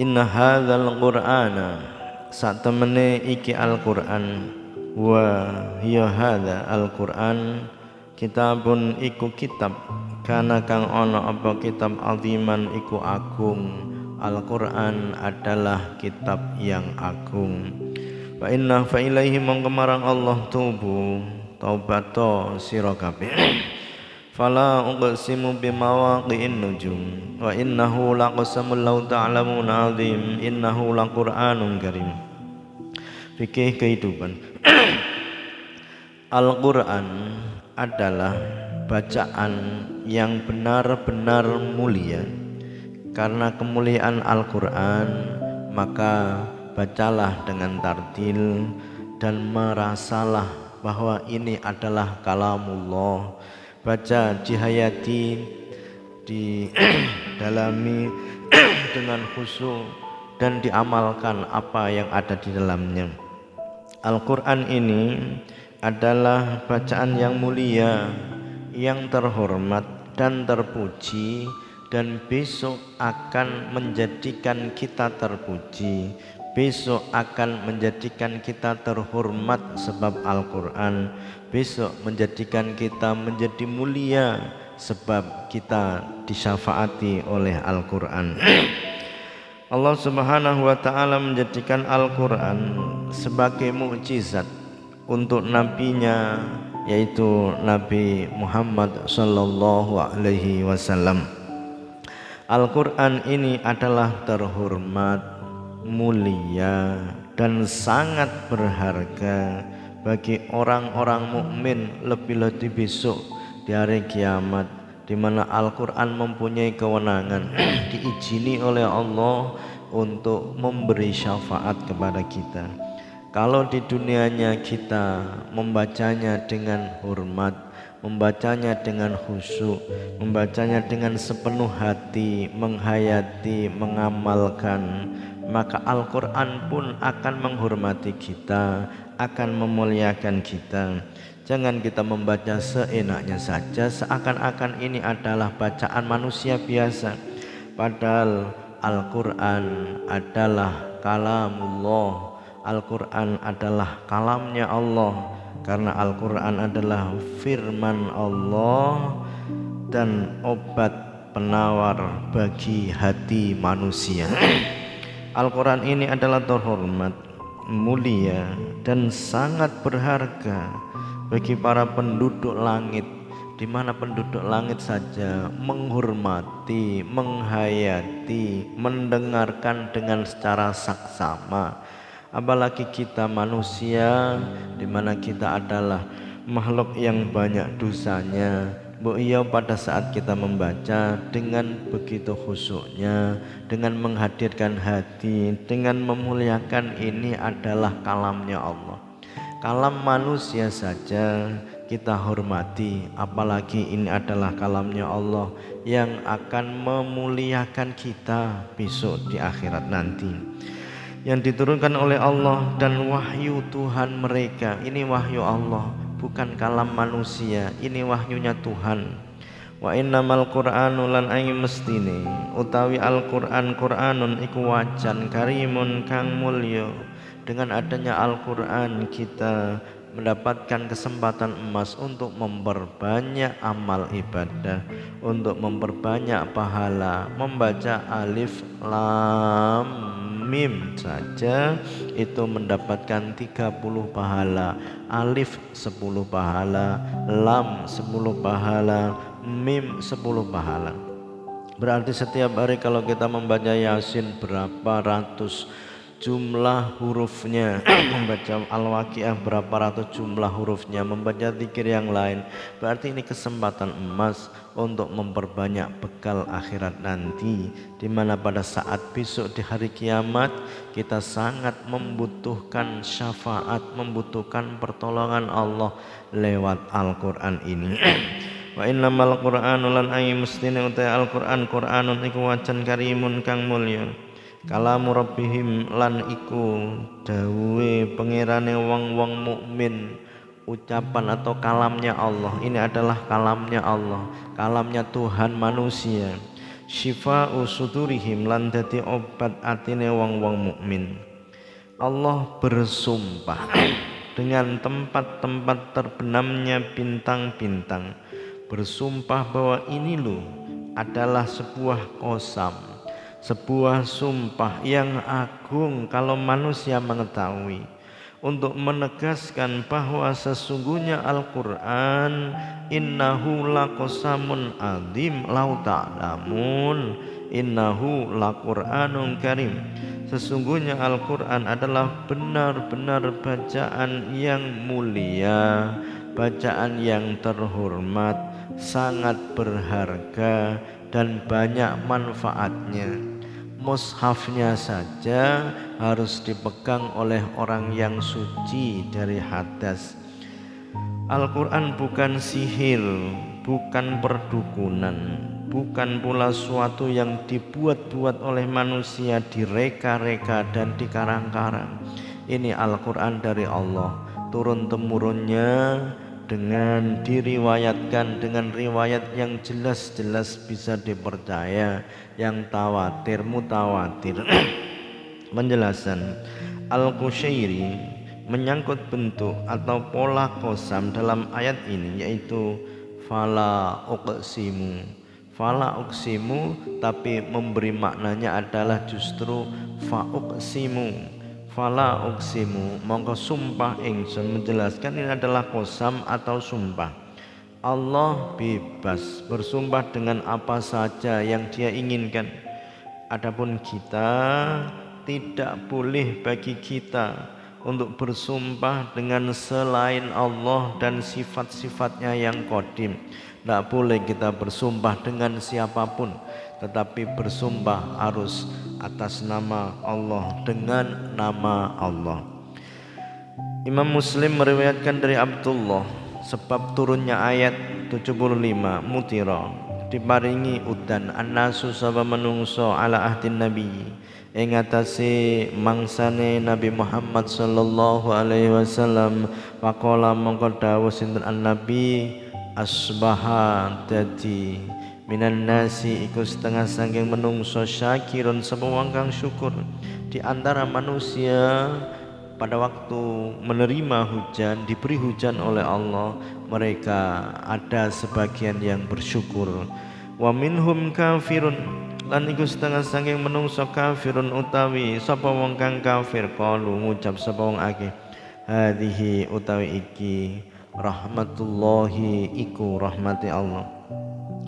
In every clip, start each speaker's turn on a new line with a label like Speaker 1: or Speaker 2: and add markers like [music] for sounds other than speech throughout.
Speaker 1: Inna hadzal qur'ana. Sak temene iki Al-Qur'an. Wa hiya hadza Al-Qur'an. Kitabun iku kitab. Kana kang ana apa kitab aziman iku agung. Al-Qur'an adalah kitab yang agung. Fa inna fa ilaihi mongkemarang Allah tubu. Taubato sira Fala uqsimu bimawaqi'in nujum wa innahu laqasamul law ta'lamun azim innahu laqur'anun karim. Fikih kehidupan. [clears throat] Al-Qur'an adalah bacaan yang benar-benar mulia. Karena kemuliaan Al-Qur'an, maka bacalah dengan tartil dan merasalah bahwa ini adalah kalamullah baca dihayati didalami [clears throat] dengan khusyuk dan diamalkan apa yang ada di dalamnya. Al-Quran ini adalah bacaan yang mulia yang terhormat dan terpuji dan besok akan menjadikan kita terpuji. Besok akan menjadikan kita terhormat sebab Al-Quran besok menjadikan kita menjadi mulia sebab kita disyafaati oleh Al-Quran. [clears throat] Allah subhanahu wa ta'ala menjadikan Al-Quran sebagai mukjizat untuk nabinya yaitu Nabi Muhammad sallallahu alaihi wasallam. Al-Quran ini adalah terhormat mulia dan sangat berharga bagi orang-orang mukmin lebih-lebih besok di hari kiamat di mana Al-Qur'an mempunyai kewenangan [clears throat] diizini oleh Allah untuk memberi syafaat kepada kita. Kalau di dunianya kita membacanya dengan hormat, membacanya dengan khusyuk, membacanya dengan sepenuh hati, menghayati, mengamalkan, maka Al-Quran pun akan menghormati kita, akan memuliakan kita. Jangan kita membaca seenaknya saja seakan-akan ini adalah bacaan manusia biasa. Padahal Al-Quran adalah kalamullah. Al-Quran adalah kalamnya Allah. Karena Al-Quran adalah firman Allah dan obat penawar bagi hati manusia. [clears throat] Al-Quran ini adalah terhormat mulia dan sangat berharga bagi para penduduk langit di mana penduduk langit saja menghormati, menghayati, mendengarkan dengan secara saksama. Apalagi kita manusia di mana kita adalah makhluk yang banyak dosanya, Beliau pada saat kita membaca dengan begitu khusyuknya, dengan menghadirkan hati, dengan memuliakan ini adalah kalamnya Allah. Kalam manusia saja kita hormati, apalagi ini adalah kalamnya Allah yang akan memuliakan kita besok di akhirat nanti. Yang diturunkan oleh Allah dan wahyu Tuhan mereka, ini wahyu Allah bukan kalam manusia ini wahyunya Tuhan. Wa innamal qur'anu lan aing mestine utawi al-qur'an qur'anun iku wajan karimun kang mulya. Dengan adanya Al-Qur'an kita mendapatkan kesempatan emas untuk memperbanyak amal ibadah untuk memperbanyak pahala membaca alif lam mim saja itu mendapatkan 30 pahala. Alif 10 pahala lam 10 pahala mim 10 pahala. Berarti setiap hari kalau kita membaca yasin berapa ratus jumlah hurufnya. [clears throat] Membaca al-waqiah berapa ratus jumlah hurufnya? Membaca zikir yang lain. Berarti ini kesempatan emas untuk memperbanyak bekal akhirat nanti. Di mana pada saat besok di hari kiamat kita sangat membutuhkan syafaat membutuhkan pertolongan Allah lewat Al-Qur'an ini. [clears throat] Wa innamal Qur'anu lan ayi mestine utai Al-Qur'an Qur'anun iku wajan karimun kang mulya kalamu rabbihim lan iku dawuhe pangerane wong-wong mukmin ucapan atau kalamnya Allah. Ini adalah kalamnya Allah kalamnya Tuhan manusia. Syifa'u sudurihim lan dadi obat atine wong-wong mukmin. Allah bersumpah [coughs] dengan tempat-tempat terbenamnya bintang-bintang bersumpah bahwa ini loh adalah sebuah kosam sebuah sumpah yang agung kalau manusia mengetahui. Untuk menegaskan bahwa sesungguhnya Al-Quran innahu laqasamun azim lau ta'lamun innahu laqur'anun karim. Sesungguhnya Al-Quran adalah benar-benar bacaan yang mulia bacaan yang terhormat sangat berharga dan banyak manfaatnya mushafnya saja harus dipegang oleh orang yang suci dari hadas. Al-Quran bukan sihir bukan perdukunan bukan pula suatu yang dibuat-buat oleh manusia direka-reka dan dikarang-karang. Ini Al-Quran dari Allah. Turun-temurunnya dengan diriwayatkan dengan riwayat yang jelas-jelas bisa dipercaya yang tawatir mutawatir. [clears throat] Penjelasan Al-Qushairi menyangkut bentuk atau pola kosam dalam ayat ini yaitu fala uqsimu. Fala uqsimu tapi memberi maknanya adalah justru fa uqsimu Fala uksimu mongko sumpah ingsun menjelaskan ini adalah kosam atau sumpah. Allah bebas bersumpah dengan apa saja yang dia inginkan. Adapun kita tidak boleh bagi kita untuk bersumpah dengan selain Allah dan sifat-sifatnya yang kodim. Tidak boleh kita bersumpah dengan siapa pun tetapi bersumpah harus atas nama Allah dengan nama Allah. Imam Muslim meriwayatkan dari Abdullah sebab turunnya ayat 75 mutira diparingi udan annasu saba menungso ala ahdin nabi ing atase mangsane Nabi Muhammad sallallahu alaihi wasallam waqala mongko dawuh sinten nabi asbaha dadi minan nasi iku setengah sangking menungso syakirun semua kang syukur. Di antara manusia pada waktu menerima hujan diberi hujan oleh Allah mereka ada sebagian yang bersyukur. Wa minhum kafirun lan iku setengah sangking menungso kafirun utawi sapa wong kang kafir. Qalu ngucap sapa wong akeh hadhihi utawi iki rahmatullahi iku rahmati Allah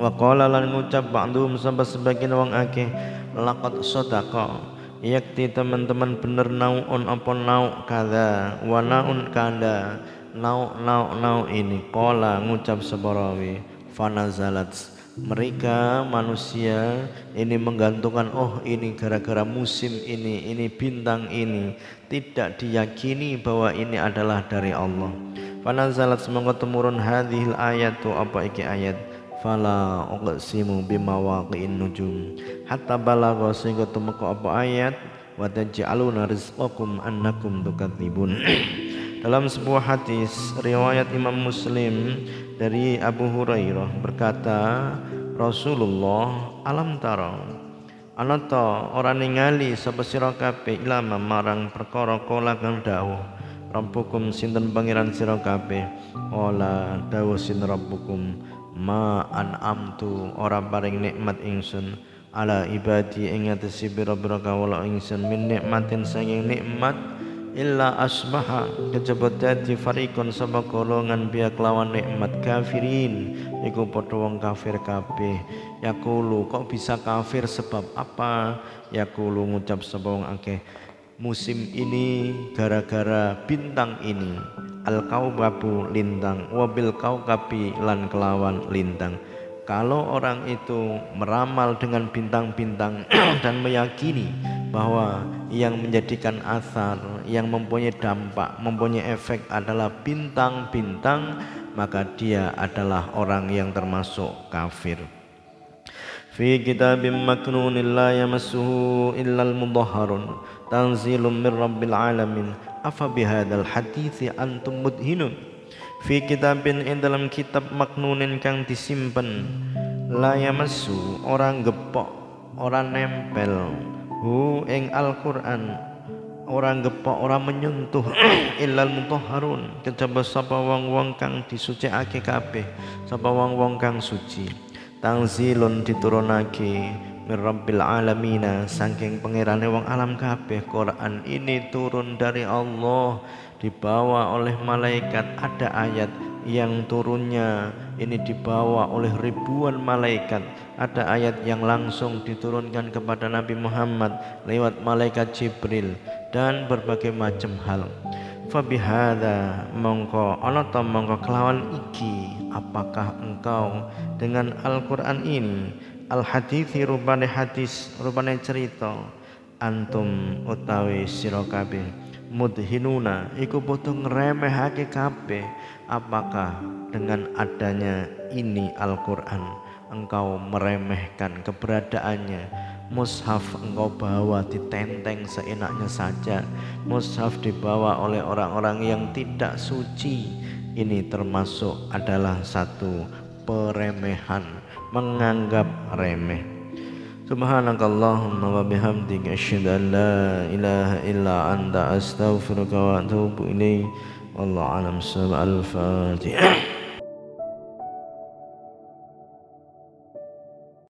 Speaker 1: wa qala lan ngucap ba'dhum sampai sebagian wong akeh laqad sadaqa. Yakti teman-teman bener naun apa nau kada wa naun kada nau nau nau ini. Qala ngucap sebarawi fanazalat. Mereka manusia ini menggantungkan oh ini gara-gara musim ini ini bintang ini. Tidak diyakini bahwa ini adalah dari Allah. Fanazalat semoga temurun hadhil ayatu apa iki ayat fala uqsimu bimawaqi'in nujum. Hatta balagha sehingga tumeka apa ayat wa taj'aluna rizqakum annakum tukadzibun. [clears throat] Dalam sebuah hadis riwayat Imam Muslim dari Abu Hurairah berkata Rasulullah alam tara anata ora ningali sapa sira kabeh ilama marang perkara kala kang dawuh. Rabbukum sinten pangeran sira kabeh? Ola dawuh sin rabbukum ma an'amtu ora paring nikmat ingsun. Ala ibadi ing atase pira-pira kawula ingsun. Min nikmatin sanging nikmat illa asbaha. Kejebot dadi farikun sapa golongan biak lawan nikmat kafirin. Iku padha wong kafir kabeh. Yakulu kok bisa kafir? Sebab apa? Yakulu ngucap sapa wong akeh. Musim ini gara-gara bintang ini al kaubabu lintang wabil kaukabi lan kelawan lintang. Kalau orang itu meramal dengan bintang-bintang [clears throat] dan meyakini bahwa yang menjadikan asar yang mempunyai dampak mempunyai efek adalah bintang-bintang maka dia adalah orang yang termasuk kafir. Fi kitabim maknunin la yamassuhu illal mudahharun tanzilum min rabbil alamin afa bihadzal hadithi antum mudhinun? Fi kitabin in dalam kitab maknunin kang disimpen. La yamassu orang gepok orang nempel. Hu ing Al-Qur'an orang gepok orang menyentuh. [clears throat] Illal mutahharun kejaba sapa wong-wong kang disucikake kabeh sapa wong-wong kang suci. Tangzilun diturunake mirabbil alamina saking pangerane alam kabeh Quran ini turun dari Allah dibawa oleh malaikat. Ada ayat yang turunnya ini dibawa oleh ribuan malaikat. Ada ayat yang langsung diturunkan kepada Nabi Muhammad lewat malaikat Jibril dan berbagai macam hal. Fabihada mongko ana ta mongko kelawan iki? Apakah engkau dengan Al-Qur'an ini al hadithi rubane hadis rubane cerita. Antum utawi sira kabeh mudhinuna iku padha ngremehake kabeh apakah dengan adanya ini Al-Qur'an? Engkau meremehkan keberadaannya. Mushaf engkau bawa ditenteng seenaknya saja. Mushaf dibawa oleh orang-orang yang tidak suci. Ini termasuk adalah satu peremehan menganggap remeh. Subhanakallahumma wa bihamdika asyhadu an la ilaha illa anta astaghfiruka wa atubu ilaik wallahu alam al-fatihah